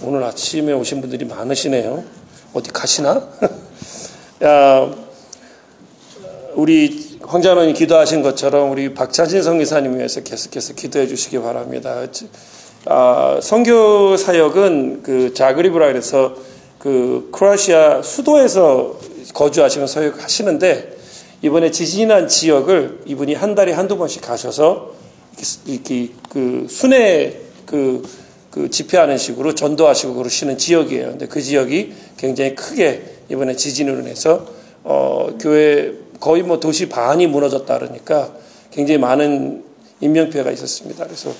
오늘 아침에 오신 분들이 많으시네요. 어디 가시나? 야, 우리 황장로님 기도하신 것처럼 우리 박찬진 성기사님 위해서 계속해서 기도해 주시기 바랍니다. 아, 선교 사역은 그 자그리브라 그래서 그 크로아시아 수도에서 거주하시면서 사역하시는데 이번에 지진이 난 지역을 이분이 한 달에 한두 번씩 가셔서 이렇게 그 순회 그, 그 집회하는 식으로 전도하시고 그러시는 지역이에요. 근데 그 지역이 굉장히 크게 이번에 지진으로 인해서 어, 교회 거의 뭐 도시 반이 무너졌다 그러니까 굉장히 많은 인명피해가 있었습니다. 그래서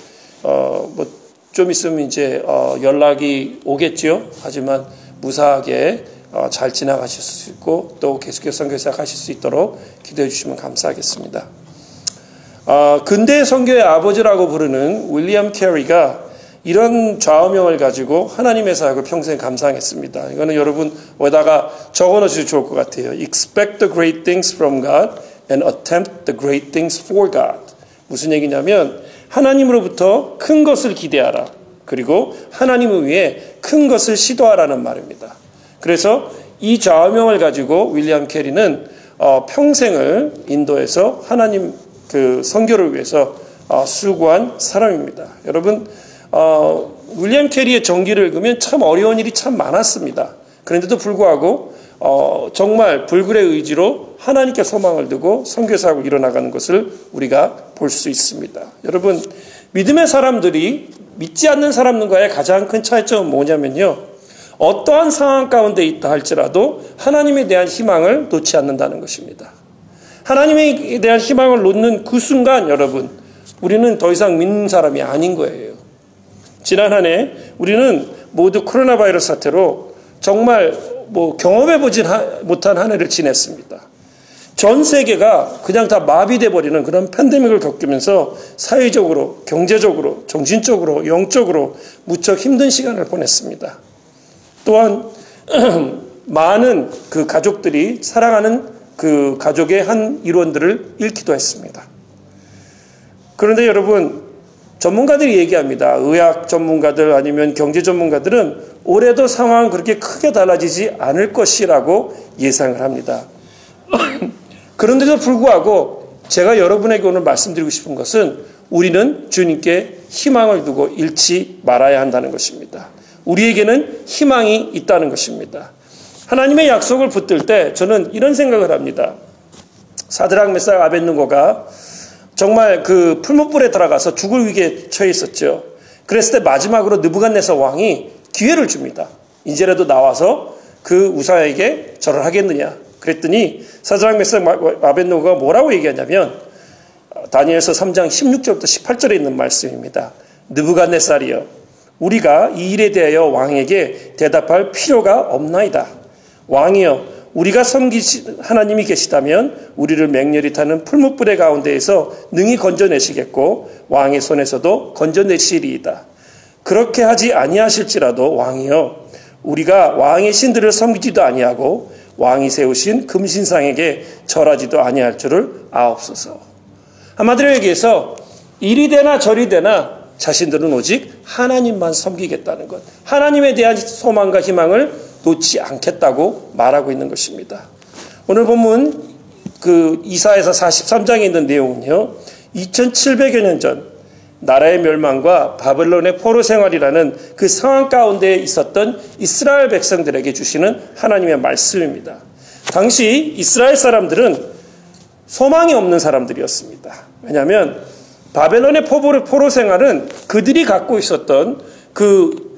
어, 뭐 좀 있으면 이제 어, 연락이 오겠죠. 하지만 무사하게 어, 잘 지나가실 수 있고 또 계속해서 선교사 가실 수 있도록 기도해 주시면 감사하겠습니다. 어, 근대 선교의 아버지라고 부르는 윌리엄 캐리가 이런 좌우명을 가지고 하나님의 사역을 평생 감상했습니다. 이거는 여러분 어디다가 적어 놓으셔도 좋을 것 같아요. Expect the great things from God and attempt the great things for God. 무슨 얘기냐면 하나님으로부터 큰 것을 기대하라. 그리고 하나님을 위해 큰 것을 시도하라는 말입니다. 그래서 이 좌우명을 가지고 윌리엄 캐리는 어, 평생을 인도에서 하나님 그 선교를 위해서 어, 수고한 사람입니다. 여러분 어, 윌리엄 캐리의 전기를 읽으면 참 어려운 일이 참 많았습니다. 그런데도 불구하고 어, 정말 불굴의 의지로 하나님께 소망을 두고 선교사하고 일어나가는 것을 우리가 볼 수 있습니다. 여러분 믿음의 사람들이 믿지 않는 사람들과의 가장 큰 차이점은 뭐냐면요. 어떠한 상황 가운데 있다 할지라도 하나님에 대한 희망을 놓지 않는다는 것입니다. 하나님에 대한 희망을 놓는 그 순간 여러분 우리는 더 이상 믿는 사람이 아닌 거예요. 지난 한 해 우리는 모두 코로나 바이러스 사태로 정말 뭐 경험해 보지 못한 한 해를 지냈습니다. 전 세계가 그냥 다 마비돼 버리는 그런 팬데믹을 겪으면서 사회적으로, 경제적으로, 정신적으로, 영적으로 무척 힘든 시간을 보냈습니다. 또한 많은 그 가족들이 사랑하는 그 가족의 한 일원들을 잃기도 했습니다. 그런데 여러분 전문가들이 얘기합니다. 의학 전문가들 아니면 경제 전문가들은 올해도 상황은 그렇게 크게 달라지지 않을 것이라고 예상을 합니다. 그런데도 불구하고 제가 여러분에게 오늘 말씀드리고 싶은 것은 우리는 주님께 희망을 두고 잃지 말아야 한다는 것입니다. 우리에게는 희망이 있다는 것입니다. 하나님의 약속을 붙들 때 저는 이런 생각을 합니다. 사드락 메사 아벤누고가 정말 그 풀무불에 들어가서 죽을 위기에 처해 있었죠. 그랬을 때 마지막으로 느부갓네살 왕이 기회를 줍니다. 이제라도 나와서 그 우사에게 절을 하겠느냐. 그랬더니 사드락 메사 아벤누고가 뭐라고 얘기하냐면 다니엘서 3장 16절부터 18절에 있는 말씀입니다. 느부갓네살이여 우리가 이 일에 대하여 왕에게 대답할 필요가 없나이다. 왕이여 우리가 섬기시 하나님이 계시다면 우리를 맹렬히 타는 풀무불의 가운데에서 능히 건져내시겠고 왕의 손에서도 건져내시리이다. 그렇게 하지 아니하실지라도 왕이여 우리가 왕의 신들을 섬기지도 아니하고 왕이 세우신 금신상에게 절하지도 아니할 줄을 아옵소서. 한마디로 얘기해서 이리 되나 저리 되나 자신들은 오직 하나님만 섬기겠다는 것. 하나님에 대한 소망과 희망을 놓지 않겠다고 말하고 있는 것입니다. 오늘 본문 그 이사에서 43장에 있는 내용은요. 2700여 년 전 나라의 멸망과 바벨론의 포로 생활이라는 그 상황 가운데 있었던 이스라엘 백성들에게 주시는 하나님의 말씀입니다. 당시 이스라엘 사람들은 소망이 없는 사람들이었습니다. 왜냐하면 바벨론의 포로 생활은 그들이 갖고 있었던 그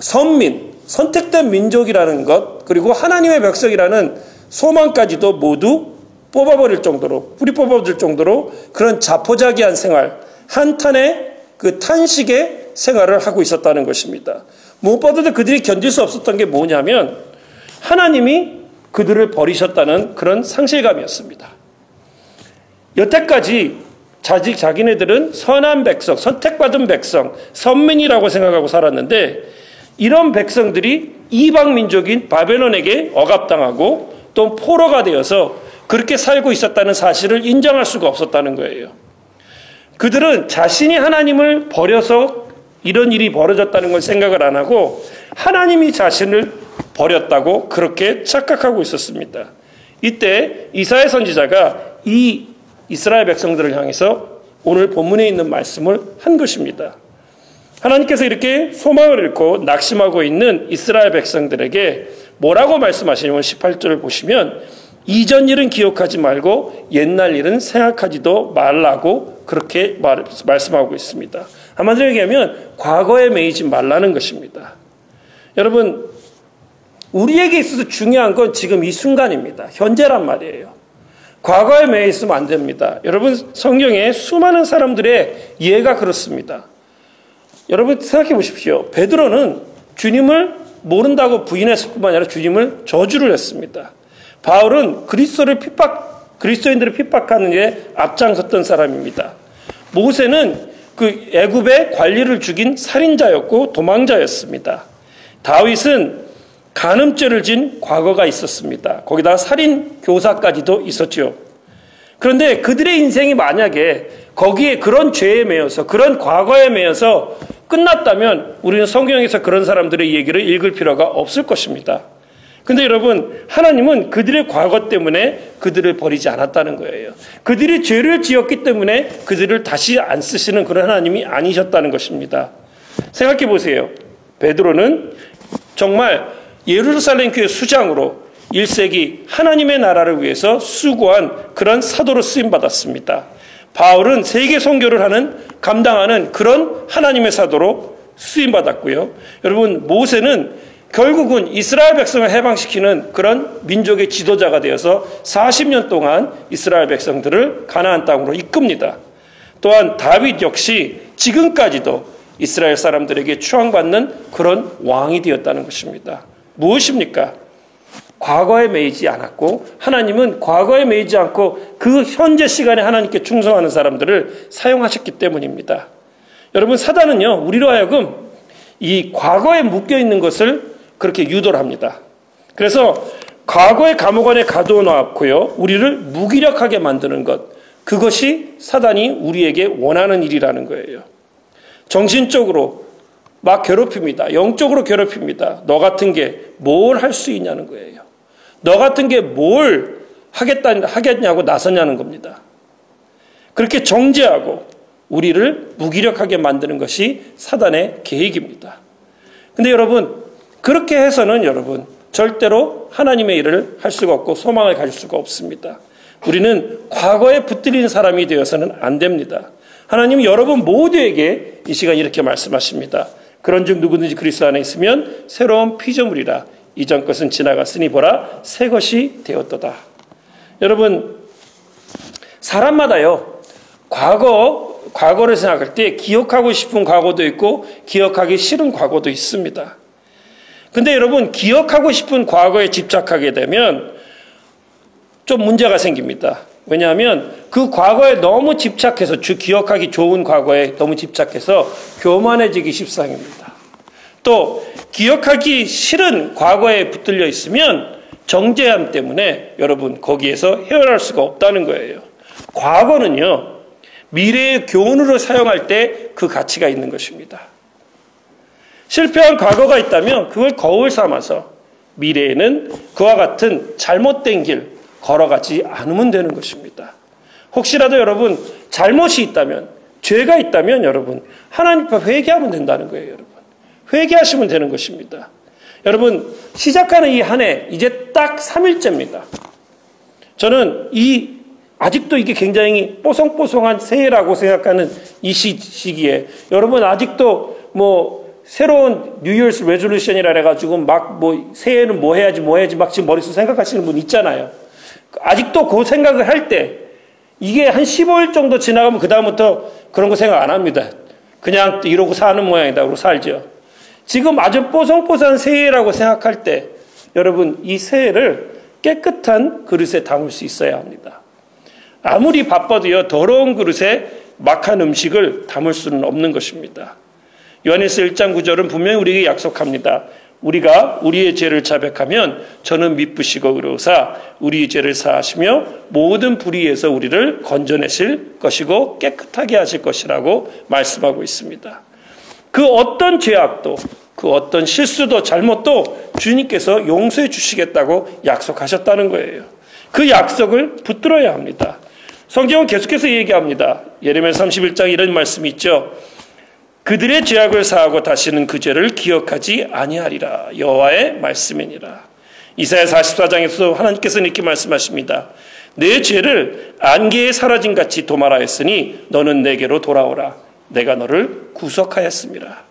선민, 선택된 민족이라는 것, 그리고 하나님의 백성이라는 소망까지도 모두 뽑아버릴 정도로, 뿌리 뽑아버릴 정도로 그런 자포자기한 생활, 한탄의 그 탄식의 생활을 하고 있었다는 것입니다. 무엇보다도 그들이 견딜 수 없었던 게 뭐냐면 하나님이 그들을 버리셨다는 그런 상실감이었습니다. 여태까지 자직 자기네들은 선한 백성, 선택받은 백성, 선민이라고 생각하고 살았는데 이런 백성들이 이방 민족인 바벨론에게 억압당하고 또 포로가 되어서 그렇게 살고 있었다는 사실을 인정할 수가 없었다는 거예요. 그들은 자신이 하나님을 버려서 이런 일이 벌어졌다는 걸 생각을 안 하고 하나님이 자신을 버렸다고 그렇게 착각하고 있었습니다. 이때 이사야 선지자가 이 이스라엘 백성들을 향해서 오늘 본문에 있는 말씀을 한 것입니다. 하나님께서 이렇게 소망을 잃고 낙심하고 있는 이스라엘 백성들에게 뭐라고 말씀하시냐면 18절을 보시면 이전 일은 기억하지 말고 옛날 일은 생각하지도 말라고 그렇게 말, 말씀하고 있습니다. 한마디로 얘기하면 과거에 매이지 말라는 것입니다. 여러분, 우리에게 있어서 중요한 건 지금 이 순간입니다. 현재란 말이에요. 과거에 매여 있으면 안 됩니다. 여러분, 성경에 수많은 사람들의 이해가 그렇습니다. 여러분, 생각해 보십시오. 베드로는 주님을 모른다고 부인했을 뿐만 아니라 주님을 저주를 했습니다. 바울은 그리스도를 핍박, 그리스도인들을 핍박하는 데 앞장섰던 사람입니다. 모세는 그 애굽의 관리를 죽인 살인자였고 도망자였습니다. 다윗은 간음죄를 진 과거가 있었습니다. 거기다 살인 교사까지도 있었죠. 그런데 그들의 인생이 만약에 거기에 그런 죄에 매여서 그런 과거에 매여서 끝났다면 우리는 성경에서 그런 사람들의 얘기를 읽을 필요가 없을 것입니다. 근데 여러분, 하나님은 그들의 과거 때문에 그들을 버리지 않았다는 거예요. 그들이 죄를 지었기 때문에 그들을 다시 안 쓰시는 그런 하나님이 아니셨다는 것입니다. 생각해 보세요. 베드로는 정말 예루살렘 교회 수장으로 1세기 하나님의 나라를 위해서 수고한 그런 사도로 쓰임 받았습니다. 바울은 세계 선교를 하는 감당하는 그런 하나님의 사도로 쓰임 받았고요. 여러분 모세는 결국은 이스라엘 백성을 해방시키는 그런 민족의 지도자가 되어서 40년 동안 이스라엘 백성들을 가나안 땅으로 이끕니다. 또한 다윗 역시 지금까지도 이스라엘 사람들에게 추앙받는 그런 왕이 되었다는 것입니다. 무엇입니까? 과거에 매이지 않았고 하나님은 과거에 매이지 않고 그 현재 시간에 하나님께 충성하는 사람들을 사용하셨기 때문입니다. 여러분 사단은요 우리로 하여금 이 과거에 묶여 있는 것을 그렇게 유도를 합니다. 그래서 과거의 감옥 안에 가둬놓고요. 우리를 무기력하게 만드는 것. 그것이 사단이 우리에게 원하는 일이라는 거예요. 정신적으로 막 괴롭힙니다. 영적으로 괴롭힙니다. 너 같은 게 뭘 할 수 있냐는 거예요. 너 같은 게 뭘 하겠다, 하겠냐고 나서냐는 겁니다. 그렇게 정죄하고 우리를 무기력하게 만드는 것이 사단의 계획입니다. 근데 여러분, 그렇게 해서는 여러분 절대로 하나님의 일을 할 수가 없고 소망을 가질 수가 없습니다. 우리는 과거에 붙들린 사람이 되어서는 안 됩니다. 하나님은 여러분 모두에게 이 시간 이렇게 말씀하십니다. 그런즉 누구든지 그리스도 안에 있으면 새로운 피조물이라 이전 것은 지나갔으니 보라 새 것이 되었도다. 여러분 사람마다요 과거 과거를 생각할 때 기억하고 싶은 과거도 있고 기억하기 싫은 과거도 있습니다. 근데 여러분, 기억하고 싶은 과거에 집착하게 되면 좀 문제가 생깁니다. 왜냐하면 그 과거에 너무 집착해서 주 기억하기 좋은 과거에 너무 집착해서 교만해지기 십상입니다. 또 기억하기 싫은 과거에 붙들려 있으면 정죄함 때문에 여러분 거기에서 헤어날 수가 없다는 거예요. 과거는요 미래의 교훈으로 사용할 때 그 가치가 있는 것입니다. 실패한 과거가 있다면 그걸 거울 삼아서 미래에는 그와 같은 잘못된 길 걸어가지 않으면 되는 것입니다. 혹시라도 여러분 잘못이 있다면 죄가 있다면 여러분 하나님 앞에 회개하면 된다는 거예요, 여러분. 회개하시면 되는 것입니다. 여러분 시작하는 이 한 해 이제 딱 3일째입니다. 저는 이 아직도 이게 굉장히 뽀송뽀송한 새해라고 생각하는 이 시 기에 여러분 아직도 뭐 새로운 뉴이얼스 레졸루션이라 해가지고 막 뭐 새해는 뭐 해야지 뭐 해야지 막 지금 머릿속 생각하시는 분 있잖아요. 아직도 그 생각을 할 때 이게 한 15일 정도 지나가면 그다음부터 그런 거 생각 안 합니다. 그냥 이러고 사는 모양이다. 그러고 살죠. 지금 아주 뽀송뽀송한 새해라고 생각할 때 여러분 이 새해를 깨끗한 그릇에 담을 수 있어야 합니다. 아무리 바빠도요 더러운 그릇에 막한 음식을 담을 수는 없는 것입니다. 요한에서 1장 9절은 분명히 우리에게 약속합니다. 우리가 우리의 죄를 자백하면 저는 미쁘시고 의로사 우리의 죄를 사하시며 모든 불의에서 우리를 건져내실 것이고 깨끗하게 하실 것이라고 말씀하고 있습니다. 그 어떤 죄악도 그 어떤 실수도 잘못도 주님께서 용서해 주시겠다고 약속하셨다는 거예요. 그 약속을 붙들어야 합니다. 성경은 계속해서 얘기합니다. 예레미야 31장 이런 말씀이 있죠. 그들의 죄악을 사하고 다시는 그 죄를 기억하지 아니하리라. 여호와의 말씀이니라. 이사야 44장에서 하나님께서 이렇게 말씀하십니다. 내 죄를 안개에 사라진 같이 도말하였으니 너는 내게로 돌아오라. 내가 너를 구속하였습니다.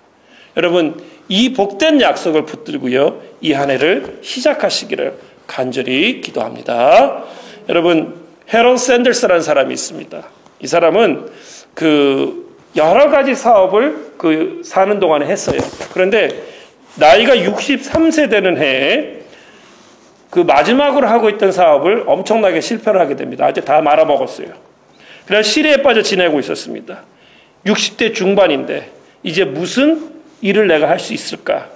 여러분 이 복된 약속을 붙들고요. 이 한 해를 시작하시기를 간절히 기도합니다. 여러분 헤런 샌더스라는 사람이 있습니다. 이 사람은 그 여러 가지 사업을 그 사는 동안에 했어요. 그런데 나이가 63세 되는 해에 그 마지막으로 하고 있던 사업을 엄청나게 실패를 하게 됩니다. 아직 다 말아먹었어요. 그래서 시리에 빠져 지내고 있었습니다. 60대 중반인데 이제 무슨 일을 내가 할 수 있을까?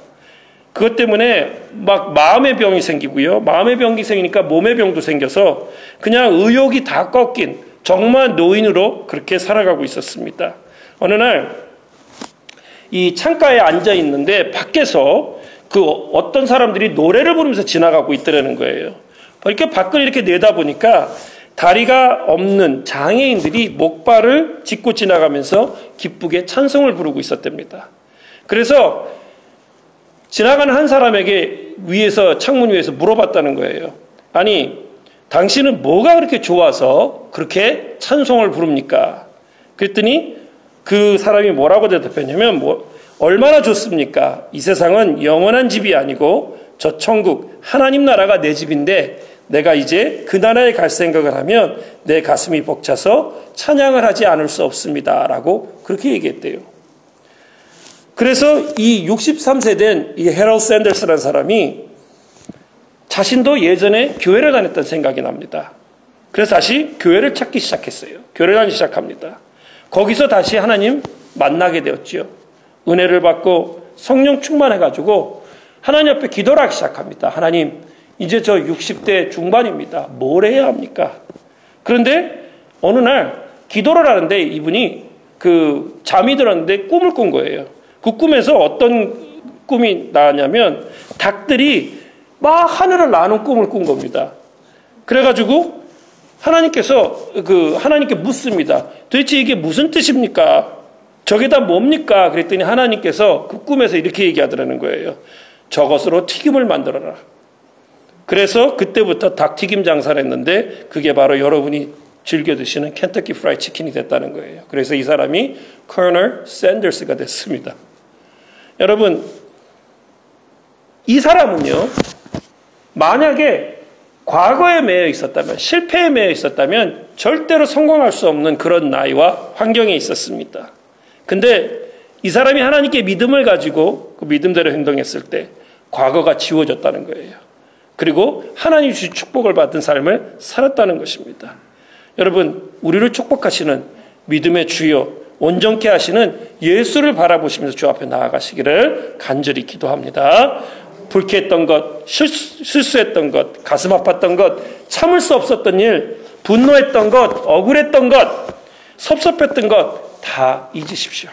그것 때문에 막 마음의 병이 생기고요. 마음의 병이 생기니까 몸의 병도 생겨서 그냥 의욕이 다 꺾인 정말 노인으로 그렇게 살아가고 있었습니다. 어느 날 이 창가에 앉아 있는데 밖에서 그 어떤 사람들이 노래를 부르면서 지나가고 있더라는 거예요. 이렇게 밖을 이렇게 내다보니까 다리가 없는 장애인들이 목발을 짚고 지나가면서 기쁘게 찬송을 부르고 있었답니다. 그래서 지나가는 한 사람에게 위에서 창문 위에서 물어봤다는 거예요. 아니 당신은 뭐가 그렇게 좋아서 그렇게 찬송을 부릅니까? 그랬더니 그 사람이 뭐라고 대답했냐면 뭐 얼마나 좋습니까? 이 세상은 영원한 집이 아니고 저 천국 하나님 나라가 내 집인데 내가 이제 그 나라에 갈 생각을 하면 내 가슴이 벅차서 찬양을 하지 않을 수 없습니다 라고 그렇게 얘기했대요. 그래서 이 63세 된 이 헤럴 샌더스라는 사람이 자신도 예전에 교회를 다녔던 생각이 납니다. 그래서 다시 교회를 찾기 시작했어요. 교회를 다니기 시작합니다. 거기서 다시 하나님 만나게 되었지요. 은혜를 받고 성령 충만해가지고 하나님 앞에 기도를 하기 시작합니다. 하나님, 이제 저 60대 중반입니다. 뭘 해야 합니까? 그런데 어느 날 기도를 하는데 이분이 그 잠이 들었는데 꿈을 꾼 거예요. 그 꿈에서 어떤 꿈이 나왔냐면 닭들이 막 하늘을 나는 꿈을 꾼 겁니다. 그래가지고 하나님께서 그 하나님께 묻습니다. 도대체 이게 무슨 뜻입니까? 저게 다 뭡니까? 그랬더니 하나님께서 그 꿈에서 이렇게 얘기하더라는 거예요. 저것으로 튀김을 만들어라. 그래서 그때부터 닭튀김 장사를 했는데 그게 바로 여러분이 즐겨 드시는 켄터키 프라이 치킨이 됐다는 거예요. 그래서 이 사람이 커널 샌더스가 됐습니다. 여러분, 이 사람은요, 만약에 과거에 매여 있었다면, 실패에 매여 있었다면, 절대로 성공할 수 없는 그런 나이와 환경에 있었습니다. 근데 이 사람이 하나님께 믿음을 가지고 그 믿음대로 행동했을 때, 과거가 지워졌다는 거예요. 그리고 하나님 주신 축복을 받은 삶을 살았다는 것입니다. 여러분, 우리를 축복하시는 믿음의 주요, 온전케 하시는 예수를 바라보시면서 주 앞에 나아가시기를 간절히 기도합니다. 불쾌했던 것, 실수, 했던 것, 가슴 아팠던 것, 참을 수 없었던 일, 분노했던 것, 억울했던 것, 섭섭했던 것 다 잊으십시오.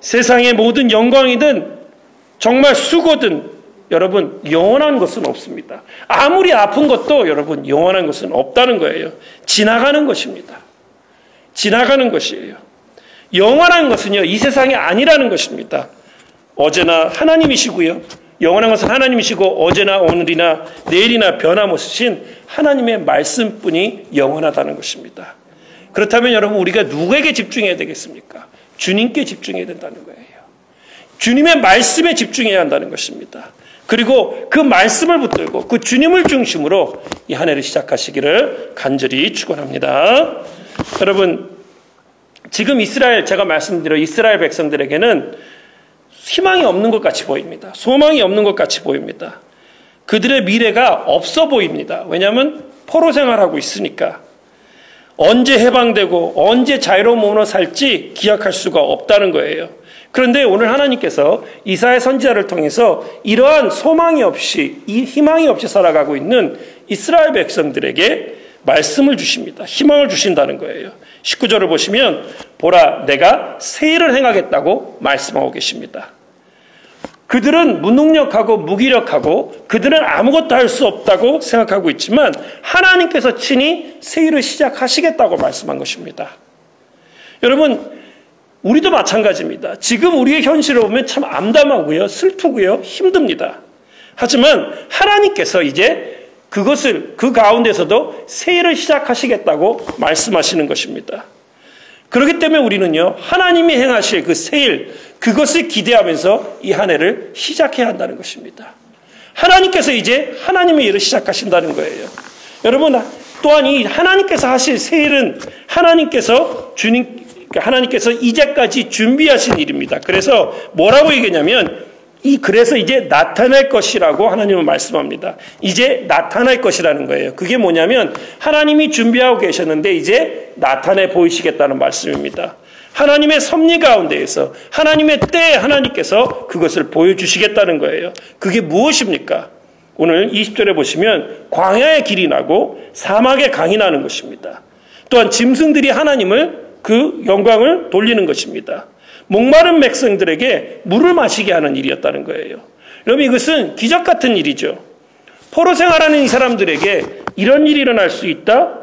세상의 모든 영광이든 정말 수고든 여러분 영원한 것은 없습니다. 아무리 아픈 것도 여러분 영원한 것은 없다는 거예요. 지나가는 것입니다. 지나가는 것이에요. 영원한 것은요, 이 세상이 아니라는 것입니다. 어제나 하나님이시고요. 영원한 것은 하나님이시고 어제나 오늘이나 내일이나 변함없으신 하나님의 말씀뿐이 영원하다는 것입니다. 그렇다면 여러분 우리가 누구에게 집중해야 되겠습니까? 주님께 집중해야 된다는 거예요. 주님의 말씀에 집중해야 한다는 것입니다. 그리고 그 말씀을 붙들고 그 주님을 중심으로 이 한 해를 시작하시기를 간절히 축원합니다. 여러분 지금 이스라엘 제가 말씀드린 이스라엘 백성들에게는 희망이 없는 것 같이 보입니다. 소망이 없는 것 같이 보입니다. 그들의 미래가 없어 보입니다. 왜냐하면 포로 생활하고 있으니까 언제 해방되고 언제 자유로운 몸으로 살지 기약할 수가 없다는 거예요. 그런데 오늘 하나님께서 이사의 선지자를 통해서 이러한 소망이 없이 이 희망이 없이 살아가고 있는 이스라엘 백성들에게 말씀을 주십니다. 희망을 주신다는 거예요. 19절을 보시면 보라 내가 새 일을 행하겠다고 말씀하고 계십니다. 그들은 무능력하고 무기력하고 그들은 아무것도 할 수 없다고 생각하고 있지만 하나님께서 친히 새 일을 시작하시겠다고 말씀한 것입니다. 여러분, 우리도 마찬가지입니다. 지금 우리의 현실을 보면 참 암담하고요, 슬프고요, 힘듭니다. 하지만 하나님께서 이제 그것을 그 가운데서도 새 일을 시작하시겠다고 말씀하시는 것입니다. 그렇기 때문에 우리는요, 하나님이 행하실 그 세일, 그것을 기대하면서 이 한 해를 시작해야 한다는 것입니다. 하나님께서 이제 하나님의 일을 시작하신다는 거예요. 여러분, 또한 이 하나님께서 하실 세일은 하나님께서 주님, 하나님께서 이제까지 준비하신 일입니다. 그래서 뭐라고 얘기냐면 이 그래서 이제 나타날 것이라고 하나님은 말씀합니다. 이제 나타날 것이라는 거예요. 그게 뭐냐면 하나님이 준비하고 계셨는데 이제 나타내 보이시겠다는 말씀입니다. 하나님의 섭리 가운데에서 하나님의 때에 하나님께서 그것을 보여주시겠다는 거예요. 그게 무엇입니까? 오늘 20절에 보시면 광야의 길이 나고 사막의 강이 나는 것입니다. 또한 짐승들이 하나님을 그 영광을 돌리는 것입니다. 목마른 백성들에게 물을 마시게 하는 일이었다는 거예요. 여러분 이것은 기적 같은 일이죠. 포로 생활하는 이 사람들에게 이런 일이 일어날 수 있다?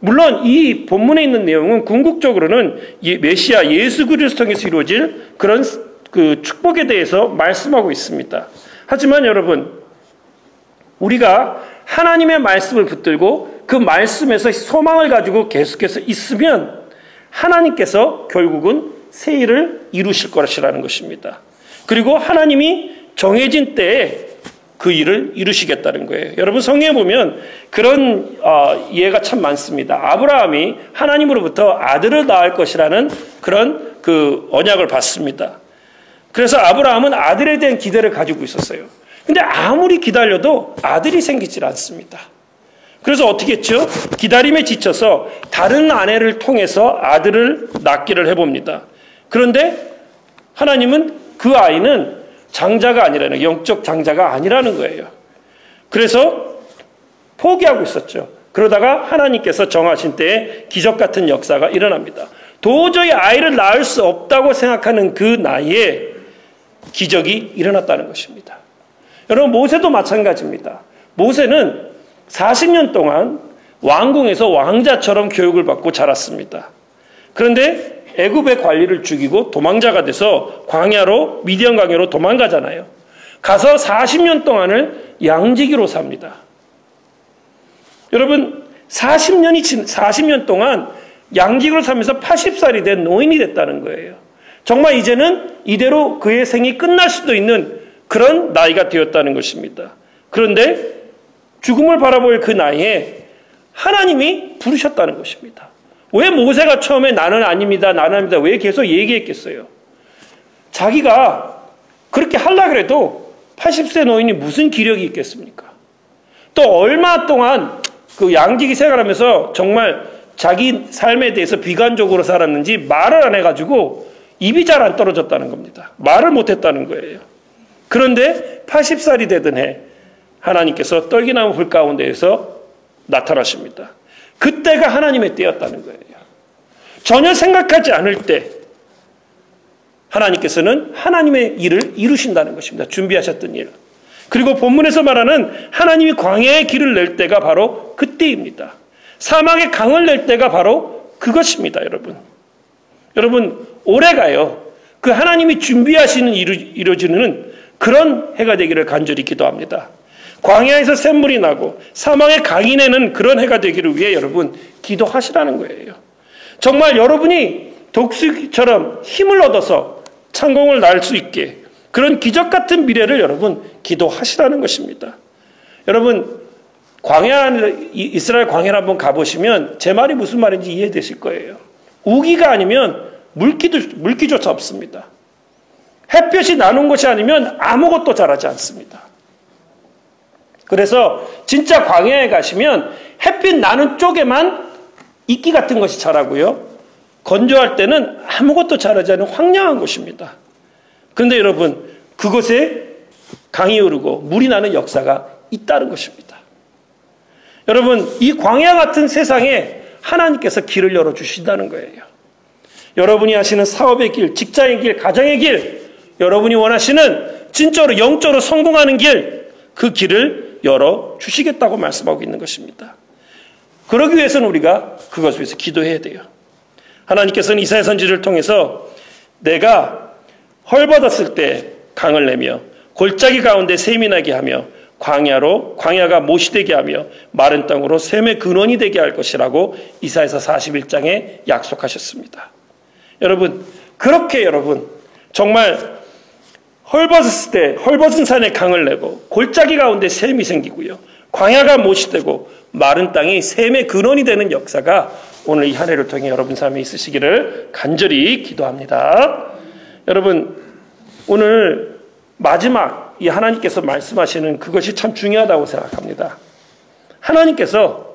물론 이 본문에 있는 내용은 궁극적으로는 메시아 예수 그리스도 통해서 이루어질 그런 그 축복에 대해서 말씀하고 있습니다. 하지만 여러분 우리가 하나님의 말씀을 붙들고 그 말씀에서 소망을 가지고 계속해서 있으면 하나님께서 결국은 새 일을 이루실 것이라는 것입니다. 그리고 하나님이 정해진 때에 그 일을 이루시겠다는 거예요. 여러분 성경에 보면 그런 어, 예가 참 많습니다. 아브라함이 하나님으로부터 아들을 낳을 것이라는 그런 그 언약을 받습니다. 그래서 아브라함은 아들에 대한 기대를 가지고 있었어요. 근데 아무리 기다려도 아들이 생기질 않습니다. 그래서 어떻게 했죠? 기다림에 지쳐서 다른 아내를 통해서 아들을 낳기를 해봅니다. 그런데 하나님은 그 아이는 장자가 아니라는 영적 장자가 아니라는 거예요. 그래서 포기하고 있었죠. 그러다가 하나님께서 정하신 때에 기적 같은 역사가 일어납니다. 도저히 아이를 낳을 수 없다고 생각하는 그 나이에 기적이 일어났다는 것입니다. 여러분 모세도 마찬가지입니다. 모세는 40년 동안 왕궁에서 왕자처럼 교육을 받고 자랐습니다. 그런데 애굽의 관리를 죽이고 도망자가 돼서 광야로 미디안 광야로 도망가잖아요. 가서 40년 동안을 양지기로 삽니다. 여러분 40년이 지 40년 동안 양지기로 살면서 80살이 된 노인이 됐다는 거예요. 정말 이제는 이대로 그의 생이 끝날 수도 있는 그런 나이가 되었다는 것입니다. 그런데 죽음을 바라볼 그 나이에 하나님이 부르셨다는 것입니다. 왜 모세가 처음에 나는 아닙니다, 나는 아닙니다. 왜 계속 얘기했겠어요? 자기가 그렇게 하려 그래도 80세 노인이 무슨 기력이 있겠습니까? 또 얼마 동안 그 양지기 생활하면서 정말 자기 삶에 대해서 비관적으로 살았는지 말을 안 해가지고 입이 잘 안 떨어졌다는 겁니다. 말을 못 했다는 거예요. 그런데 80살이 되던 해 하나님께서 떨기나무 불 가운데에서 나타나십니다. 그때가 하나님의 때였다는 거예요. 전혀 생각하지 않을 때 하나님께서는 하나님의 일을 이루신다는 것입니다. 준비하셨던 일. 그리고 본문에서 말하는 하나님이 광야의 길을 낼 때가 바로 그때입니다. 사막의 강을 낼 때가 바로 그것입니다, 여러분. 여러분, 올해가요. 그 하나님이 준비하시는 이루, 이루어지는 그런 해가 되기를 간절히 기도합니다. 광야에서 샘물이 나고 사망의 강인에는 그런 해가 되기를 위해 여러분 기도하시라는 거예요. 정말 여러분이 독수리처럼 힘을 얻어서 창공을 날 수 있게 그런 기적 같은 미래를 여러분 기도하시라는 것입니다. 여러분 광야 이스라엘 광야를 한번 가보시면 제 말이 무슨 말인지 이해되실 거예요. 우기가 아니면 물기도 물기조차 없습니다. 햇볕이 나는 것이 아니면 아무것도 자라지 않습니다. 그래서 진짜 광야에 가시면 햇빛 나는 쪽에만 이끼 같은 것이 자라고요. 건조할 때는 아무것도 자라지 않은 황량한 곳입니다. 그런데 여러분, 그곳에 강이 흐르고 물이 나는 역사가 있다는 것입니다. 여러분, 이 광야 같은 세상에 하나님께서 길을 열어주신다는 거예요. 여러분이 하시는 사업의 길, 직장의 길, 가정의 길, 여러분이 원하시는 진짜로 영적으로 성공하는 길, 그 길을 열어 주시겠다고 말씀하고 있는 것입니다. 그러기 위해서는 우리가 그것을 위해서 기도해야 돼요. 하나님께서는 이사야 선지를 통해서 내가 헐벗었을 때 강을 내며 골짜기 가운데 샘이 나게 하며 광야로 광야가 못이 되게 하며 마른 땅으로 샘의 근원이 되게 할 것이라고 이사에서 41장에 약속하셨습니다. 여러분 그렇게 여러분 정말 헐벗었을 때 헐벗은 산에 강을 내고 골짜기 가운데 샘이 생기고요. 광야가 못이 되고 마른 땅이 샘의 근원이 되는 역사가 오늘 이 한 해를 통해 여러분 삶에 있으시기를 간절히 기도합니다. 여러분 오늘 마지막 이 하나님께서 말씀하시는 그것이 참 중요하다고 생각합니다. 하나님께서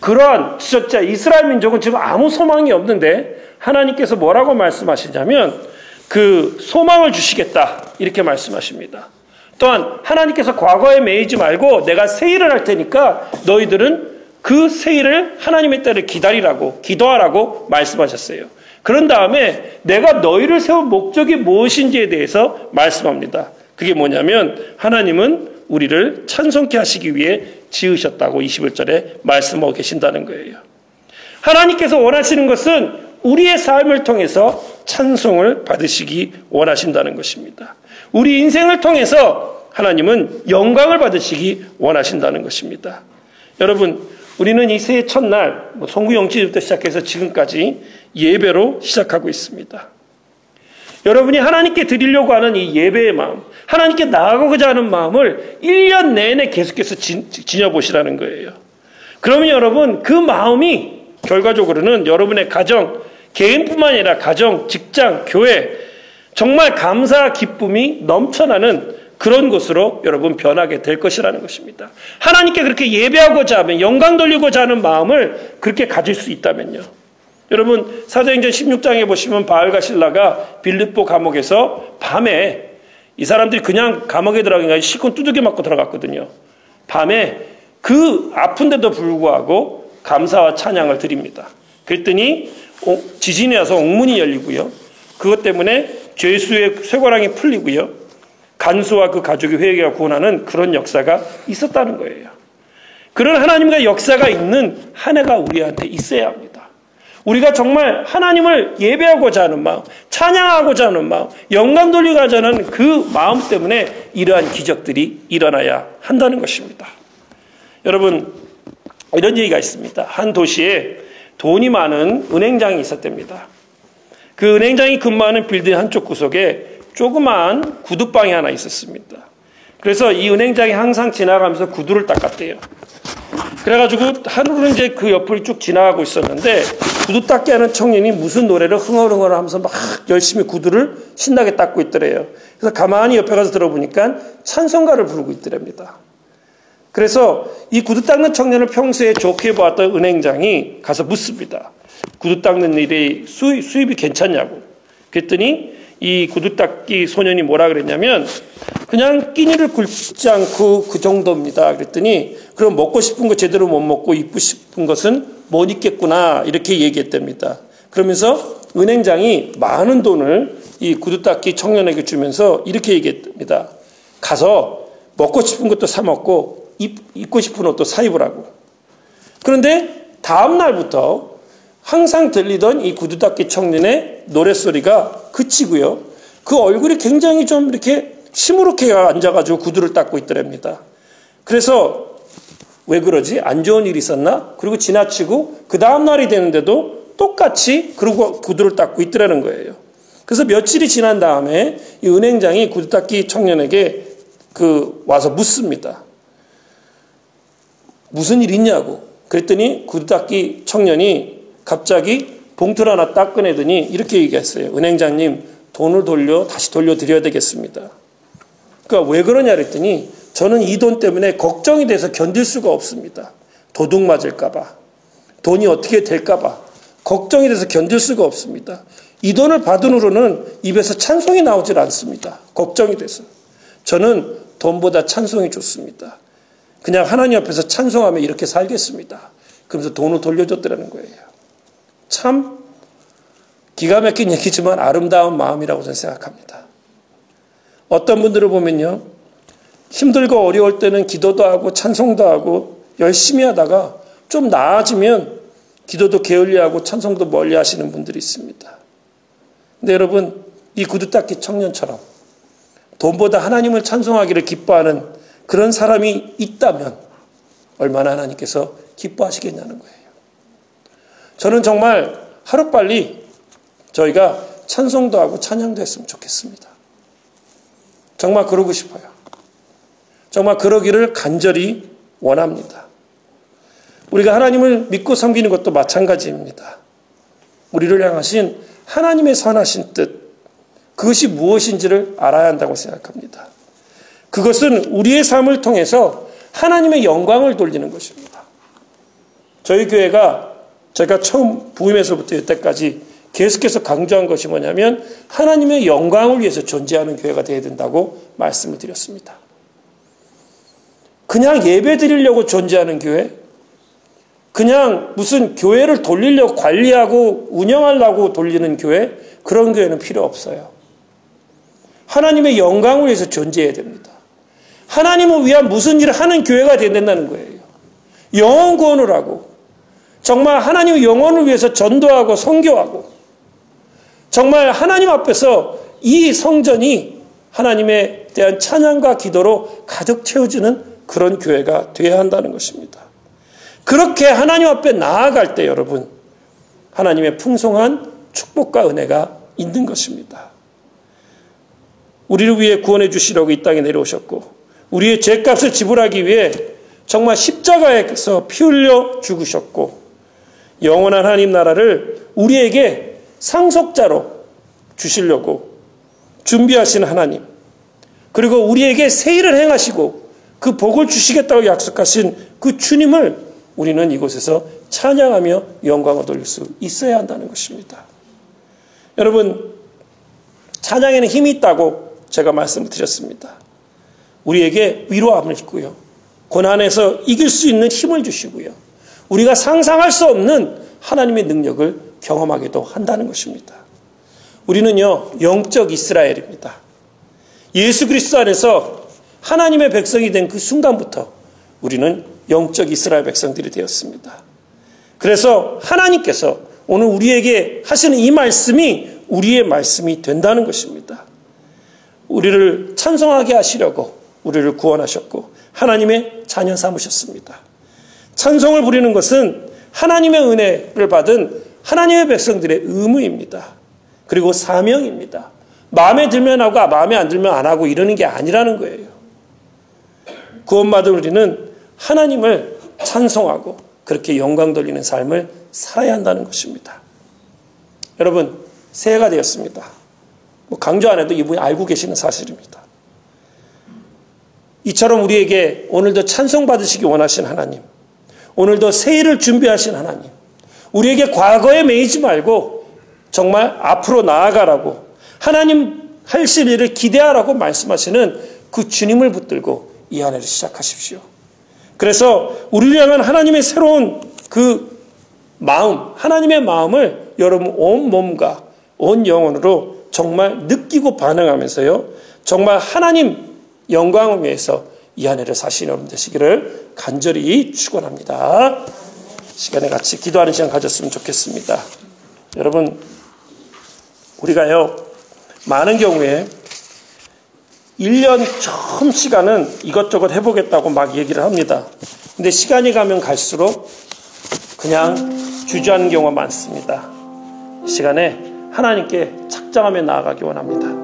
그러한 진짜 이스라엘 민족은 지금 아무 소망이 없는데 하나님께서 뭐라고 말씀하시냐면 그 소망을 주시겠다 이렇게 말씀하십니다. 또한 하나님께서 과거에 매이지 말고 내가 새 일을 할 테니까 너희들은 그새 일을 하나님의 때를 기다리라고 기도하라고 말씀하셨어요. 그런 다음에 내가 너희를 세운 목적이 무엇인지에 대해서 말씀합니다. 그게 뭐냐면 하나님은 우리를 찬송케 하시기 위해 지으셨다고 21절에 말씀하고 계신다는 거예요. 하나님께서 원하시는 것은 우리의 삶을 통해서 찬송을 받으시기 원하신다는 것입니다. 우리 인생을 통해서 하나님은 영광을 받으시기 원하신다는 것입니다. 여러분, 우리는 이 새해 첫날, 뭐 송구영치부터 시작해서 지금까지 예배로 시작하고 있습니다. 여러분이 하나님께 드리려고 하는 이 예배의 마음, 하나님께 나아가고자 하는 마음을 1년 내내 계속해서 지녀보시라는 거예요. 그러면 여러분, 그 마음이 결과적으로는 여러분의 가정, 개인뿐만 아니라 가정, 직장, 교회, 정말 감사, 기쁨이 넘쳐나는 그런 곳으로 여러분 변하게 될 것이라는 것입니다. 하나님께 그렇게 예배하고자 하면, 영광 돌리고자 하는 마음을 그렇게 가질 수 있다면요. 여러분 사도행전 16장에 보시면 바알과 신라가 빌립보 감옥에서 밤에 이 사람들이 그냥 감옥에 들어가기 아니라 시콘 두들겨 맞고 들어갔거든요. 밤에 그 아픈데도 불구하고 감사와 찬양을 드립니다. 그랬더니 지진이 와서 옥문이 열리고요. 그것 때문에 죄수의 쇠고랑이 풀리고요. 간수와 그 가족이 회개가 구원하는 그런 역사가 있었다는 거예요. 그런 하나님과 역사가 있는 한 해가 우리한테 있어야 합니다. 우리가 정말 하나님을 예배하고자 하는 마음, 찬양하고자 하는 마음, 영광 돌리고자 하는 그 마음 때문에 이러한 기적들이 일어나야 한다는 것입니다. 여러분, 이런 얘기가 있습니다. 한 도시에 돈이 많은 은행장이 있었답니다. 그 은행장이 근무하는 빌딩 한쪽 구석에 조그마한 구두방이 하나 있었습니다. 그래서 이 은행장이 항상 지나가면서 구두를 닦았대요. 그래가지고 하루는 이제 그 옆을 쭉 지나가고 있었는데 구두 닦기 하는 청년이 무슨 노래를 흥얼흥얼 하면서 막 열심히 구두를 신나게 닦고 있더래요. 그래서 가만히 옆에 가서 들어보니까 찬송가를 부르고 있더랍니다. 그래서 이 구두 닦는 청년을 평소에 좋게 보았던 은행장이 가서 묻습니다. 구두 닦는 일이 수입, 수입이 괜찮냐고. 그랬더니 이 구두 닦기 소년이 뭐라 그랬냐면 그냥 끼니를 굴지 않고 그 정도입니다. 그랬더니 그럼 먹고 싶은 거 제대로 못 먹고 입고 싶은 것은 못 입겠구나 이렇게 얘기했답니다. 그러면서 은행장이 많은 돈을 이 구두 닦기 청년에게 주면서 이렇게 얘기했답니다. 가서 먹고 싶은 것도 사 먹고 입, 입고 싶은 옷도 사 입으라고. 그런데 다음 날부터 항상 들리던 이 구두 닦기 청년의 노랫소리가 그치고요. 그 얼굴이 굉장히 좀 이렇게 시무룩해 앉아가지고 구두를 닦고 있더랍니다. 그래서 왜 그러지? 안 좋은 일이 있었나? 그리고 지나치고 그 다음 날이 되는데도 똑같이 그러고 구두를 닦고 있더라는 거예요. 그래서 며칠이 지난 다음에 이 은행장이 구두 닦기 청년에게 그 와서 묻습니다. 무슨 일 있냐고. 그랬더니 닦기 청년이 갑자기 봉투를 하나 딱 꺼내더니 이렇게 얘기했어요. 은행장님, 돈을 돌려, 다시 돌려드려야 되겠습니다. 그러니까 왜 그러냐 그랬더니 저는 이 돈 때문에 걱정이 돼서 견딜 수가 없습니다. 도둑 맞을까봐. 돈이 어떻게 될까봐. 걱정이 돼서 견딜 수가 없습니다. 이 돈을 받은 후로는 입에서 찬송이 나오질 않습니다. 걱정이 돼서. 저는 돈보다 찬송이 좋습니다. 그냥 하나님 앞에서 찬송하며 이렇게 살겠습니다. 그러면서 돈을 돌려줬더라는 거예요. 참 기가 막힌 얘기지만 아름다운 마음이라고 저는 생각합니다. 어떤 분들을 보면요. 힘들고 어려울 때는 기도도 하고 찬송도 하고 열심히 하다가 좀 나아지면 기도도 게을리하고 찬송도 멀리 하시는 분들이 있습니다. 근데 여러분, 이 구두 닦기 청년처럼 돈보다 하나님을 찬송하기를 기뻐하는 그런 사람이 있다면 얼마나 하나님께서 기뻐하시겠냐는 거예요. 저는 정말 하루빨리 저희가 찬송도 하고 찬양도 했으면 좋겠습니다. 정말 그러고 싶어요. 정말 그러기를 간절히 원합니다. 우리가 하나님을 믿고 섬기는 것도 마찬가지입니다. 우리를 향하신 하나님의 선하신 뜻, 그것이 무엇인지를 알아야 한다고 생각합니다. 그것은 우리의 삶을 통해서 하나님의 영광을 돌리는 것입니다. 저희 교회가 제가 처음 부임에서부터 여태까지 계속해서 강조한 것이 뭐냐면 하나님의 영광을 위해서 존재하는 교회가 되어야 된다고 말씀을 드렸습니다. 그냥 예배 드리려고 존재하는 교회, 그냥 무슨 교회를 돌리려고 관리하고 운영하려고 돌리는 교회, 그런 교회는 필요 없어요. 하나님의 영광을 위해서 존재해야 됩니다. 하나님을 위한 무슨 일을 하는 교회가 된다는 거예요. 영원 구원을 하고, 정말 하나님의 영혼을 위해서 전도하고 성교하고, 정말 하나님 앞에서 이 성전이 하나님에 대한 찬양과 기도로 가득 채워지는 그런 교회가 되어야 한다는 것입니다. 그렇게 하나님 앞에 나아갈 때 여러분, 하나님의 풍성한 축복과 은혜가 있는 것입니다. 우리를 위해 구원해 주시려고 이 땅에 내려오셨고, 우리의 죄값을 지불하기 위해 정말 십자가에서 피 흘려 죽으셨고, 영원한 하나님 나라를 우리에게 상속자로 주시려고 준비하신 하나님, 그리고 우리에게 세일을 행하시고 그 복을 주시겠다고 약속하신 그 주님을 우리는 이곳에서 찬양하며 영광을 돌릴 수 있어야 한다는 것입니다. 여러분, 찬양에는 힘이 있다고 제가 말씀을 드렸습니다. 우리에게 위로함을 주고요. 고난에서 이길 수 있는 힘을 주시고요. 우리가 상상할 수 없는 하나님의 능력을 경험하기도 한다는 것입니다. 우리는요, 영적 이스라엘입니다. 예수 그리스도 안에서 하나님의 백성이 된 그 순간부터 우리는 영적 이스라엘 백성들이 되었습니다. 그래서 하나님께서 오늘 우리에게 하시는 이 말씀이 우리의 말씀이 된다는 것입니다. 우리를 찬송하게 하시려고 우리를 구원하셨고 하나님의 자녀 삼으셨습니다. 찬송을 부리는 것은 하나님의 은혜를 받은 하나님의 백성들의 의무입니다. 그리고 사명입니다. 마음에 들면 하고 마음에 안 들면 안 하고 이러는 게 아니라는 거예요. 구원받은 우리는 하나님을 찬송하고 그렇게 영광 돌리는 삶을 살아야 한다는 것입니다. 여러분, 새해가 되었습니다. 뭐 강조 안 해도 이분이 알고 계시는 사실입니다. 이처럼 우리에게 오늘도 찬송 받으시기 원하신 하나님, 오늘도 새해를 준비하신 하나님, 우리에게 과거에 매이지 말고 정말 앞으로 나아가라고 하나님 하실 일을 기대하라고 말씀하시는 그 주님을 붙들고 이 한 해를 시작하십시오. 그래서 우리를 향한 하나님의 새로운 그 마음, 하나님의 마음을 여러분 온 몸과 온 영혼으로 정말 느끼고 반응하면서요. 정말 하나님 영광을 위해서 이 한 해를 사시는 여러분 되시기를 간절히 축원합니다. 시간에 같이 기도하는 시간 가졌으면 좋겠습니다. 여러분, 우리가요, 많은 경우에 1년 처음 시간은 이것저것 해보겠다고 막 얘기를 합니다. 근데 시간이 가면 갈수록 그냥 주저하는 경우가 많습니다. 시간에 하나님께 착장하며 나아가기 원합니다.